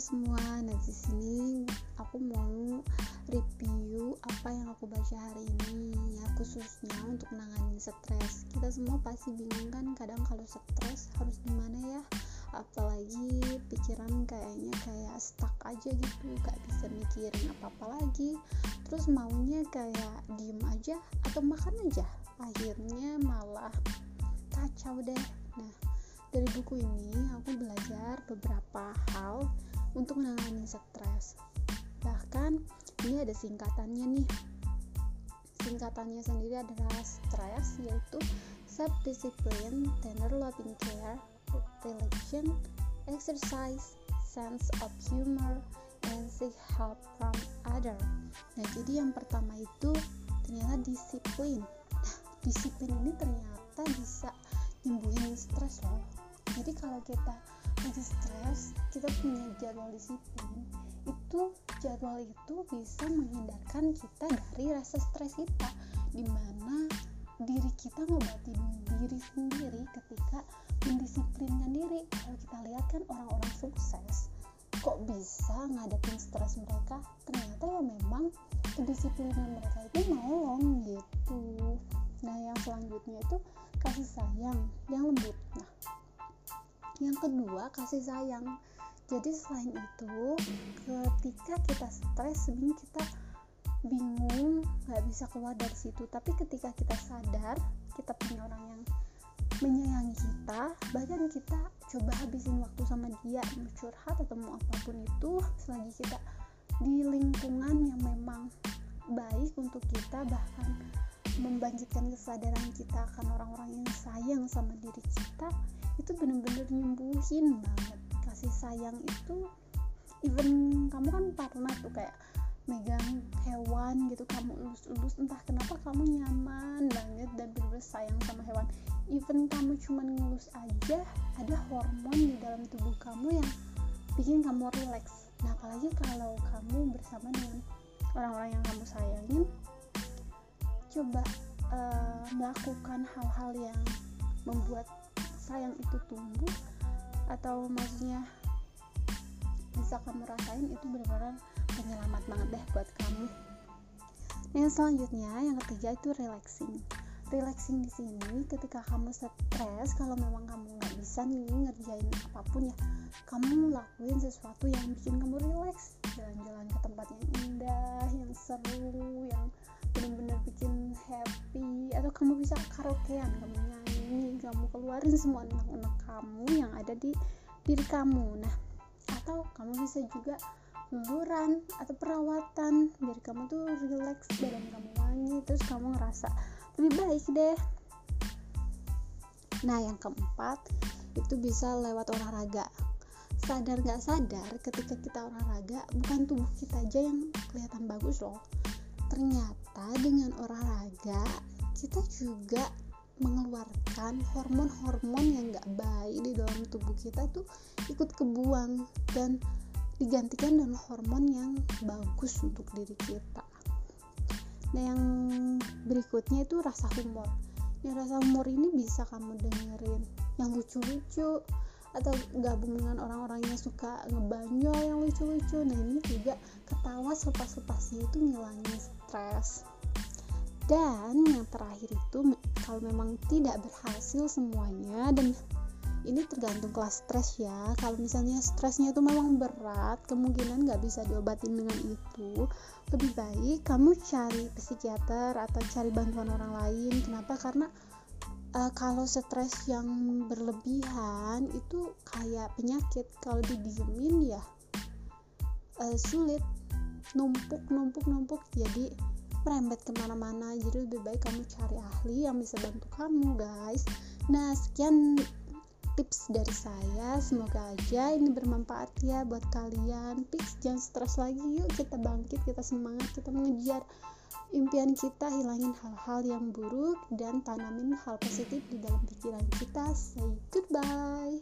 semua, nah di sini aku mau review apa yang aku baca hari ini ya khususnya untuk menangani stres. Kita semua pasti bingung kan kadang kalau stres harus gimana ya, apalagi pikiran kayaknya kayak stuck aja gitu, gak bisa mikirin apa-apa lagi. Terus maunya kayak diem aja atau makan aja, akhirnya malah kacau deh. Nah dari buku ini aku belajar beberapa hal untuk menangani stres. Bahkan ini ada singkatannya nih. Singkatannya sendiri adalah stres yaitu self discipline tender loving care religion exercise sense of humor and seek help from other. Nah jadi yang pertama itu ternyata disiplin. Nah disiplin ini ternyata bisa nyembuhin stres loh. Jadi kalau kita lagi stres kita punya jadwal disiplin. Itu jadwal itu bisa menghindarkan kita dari rasa stres kita di mana diri kita ngobatin diri sendiri ketika mendisiplinkan diri. Kalau kita lihat kan orang-orang sukses kok bisa ngadepin stres mereka? Ternyata ya memang kedisiplinan mereka itu nolong gitu. Nah yang selanjutnya itu kasih sayang yang lembut. Nah yang kedua kasih sayang. Jadi selain itu ketika kita stres sebenarnya kita bingung nggak bisa keluar dari situ. Tapi ketika kita sadar kita punya orang yang menyayangi kita bahkan kita coba habisin waktu sama dia mau curhat atau mau apa pun itu selagi kita di lingkungan yang memang baik untuk kita bahkan membangkitkan kesadaran kita akan orang-orang yang sayang sama diri kita itu bener-bener nyembuhin banget. Kasih sayang itu even kamu kan pernah tuh kayak megang hewan gitu kamu elus-elus entah kenapa kamu nyaman banget dan bener-bener sayang sama hewan. Even kamu cuman ngelus aja ada hormon di dalam tubuh kamu yang bikin kamu relax. Nah apalagi kalau kamu bersama dengan orang-orang yang kamu sayangin coba uh, melakukan hal-hal yang membuat sayang itu tumbuh atau maksudnya bisa kamu rasain itu benar-benar penyelamat banget deh buat kamu. Nah yang selanjutnya yang ketiga itu relaxing. Relaxing di sini ketika kamu stres kalau memang kamu nggak bisa nih ngerjain apa pun ya kamu lakuin sesuatu yang bikin kamu relax. Jalan-jalan ke tempat yang indah yang seru yang benar-benar bikin happy. Atau kamu bisa karaokean kamu nyanyi kamu keluarin semua unek-unek kamu yang ada di diri kamu. Nah atau kamu bisa juga luluran atau perawatan biar kamu tuh relax badan kamu wangi terus kamu ngerasa lebih baik deh. Nah yang keempat itu bisa lewat olahraga. Sadar gak sadar ketika kita olahraga bukan tubuh kita aja yang kelihatan bagus loh ternyata dengan olahraga kita juga mengeluarkan hormon-hormon yang gak baik di dalam tubuh kita tuh ikut kebuang dan digantikan dengan hormon yang bagus untuk diri kita. Nah yang berikutnya itu rasa humor. Nah rasa humor ini bisa kamu dengerin yang lucu-lucu atau gabung dengan orang-orang yang suka ngebanyol yang lucu-lucu. Nah ini juga ketawa selepas-lepasnya itu ngilangin stres. Dan yang terakhir itu kalau memang tidak berhasil semuanya dan ini tergantung kelas stres ya. Kalau misalnya stresnya itu memang berat kemungkinan nggak bisa diobatin dengan itu lebih baik kamu cari psikiater atau cari bantuan orang lain. Kenapa? Karena uh, kalau stres yang berlebihan itu kayak penyakit. Kalau didiemin ya uh, sulit. Numpuk numpuk numpuk. Jadi merembet ke mana-mana. Jadi lebih baik kamu cari ahli yang bisa bantu kamu guys. Nah sekian tips dari saya. Semoga aja ini bermanfaat ya buat kalian. Fix jangan stres lagi. Yuk kita bangkit kita semangat kita mengejar impian kita hilangin hal-hal yang buruk dan tanamin hal positif di dalam pikiran kita. Say goodbye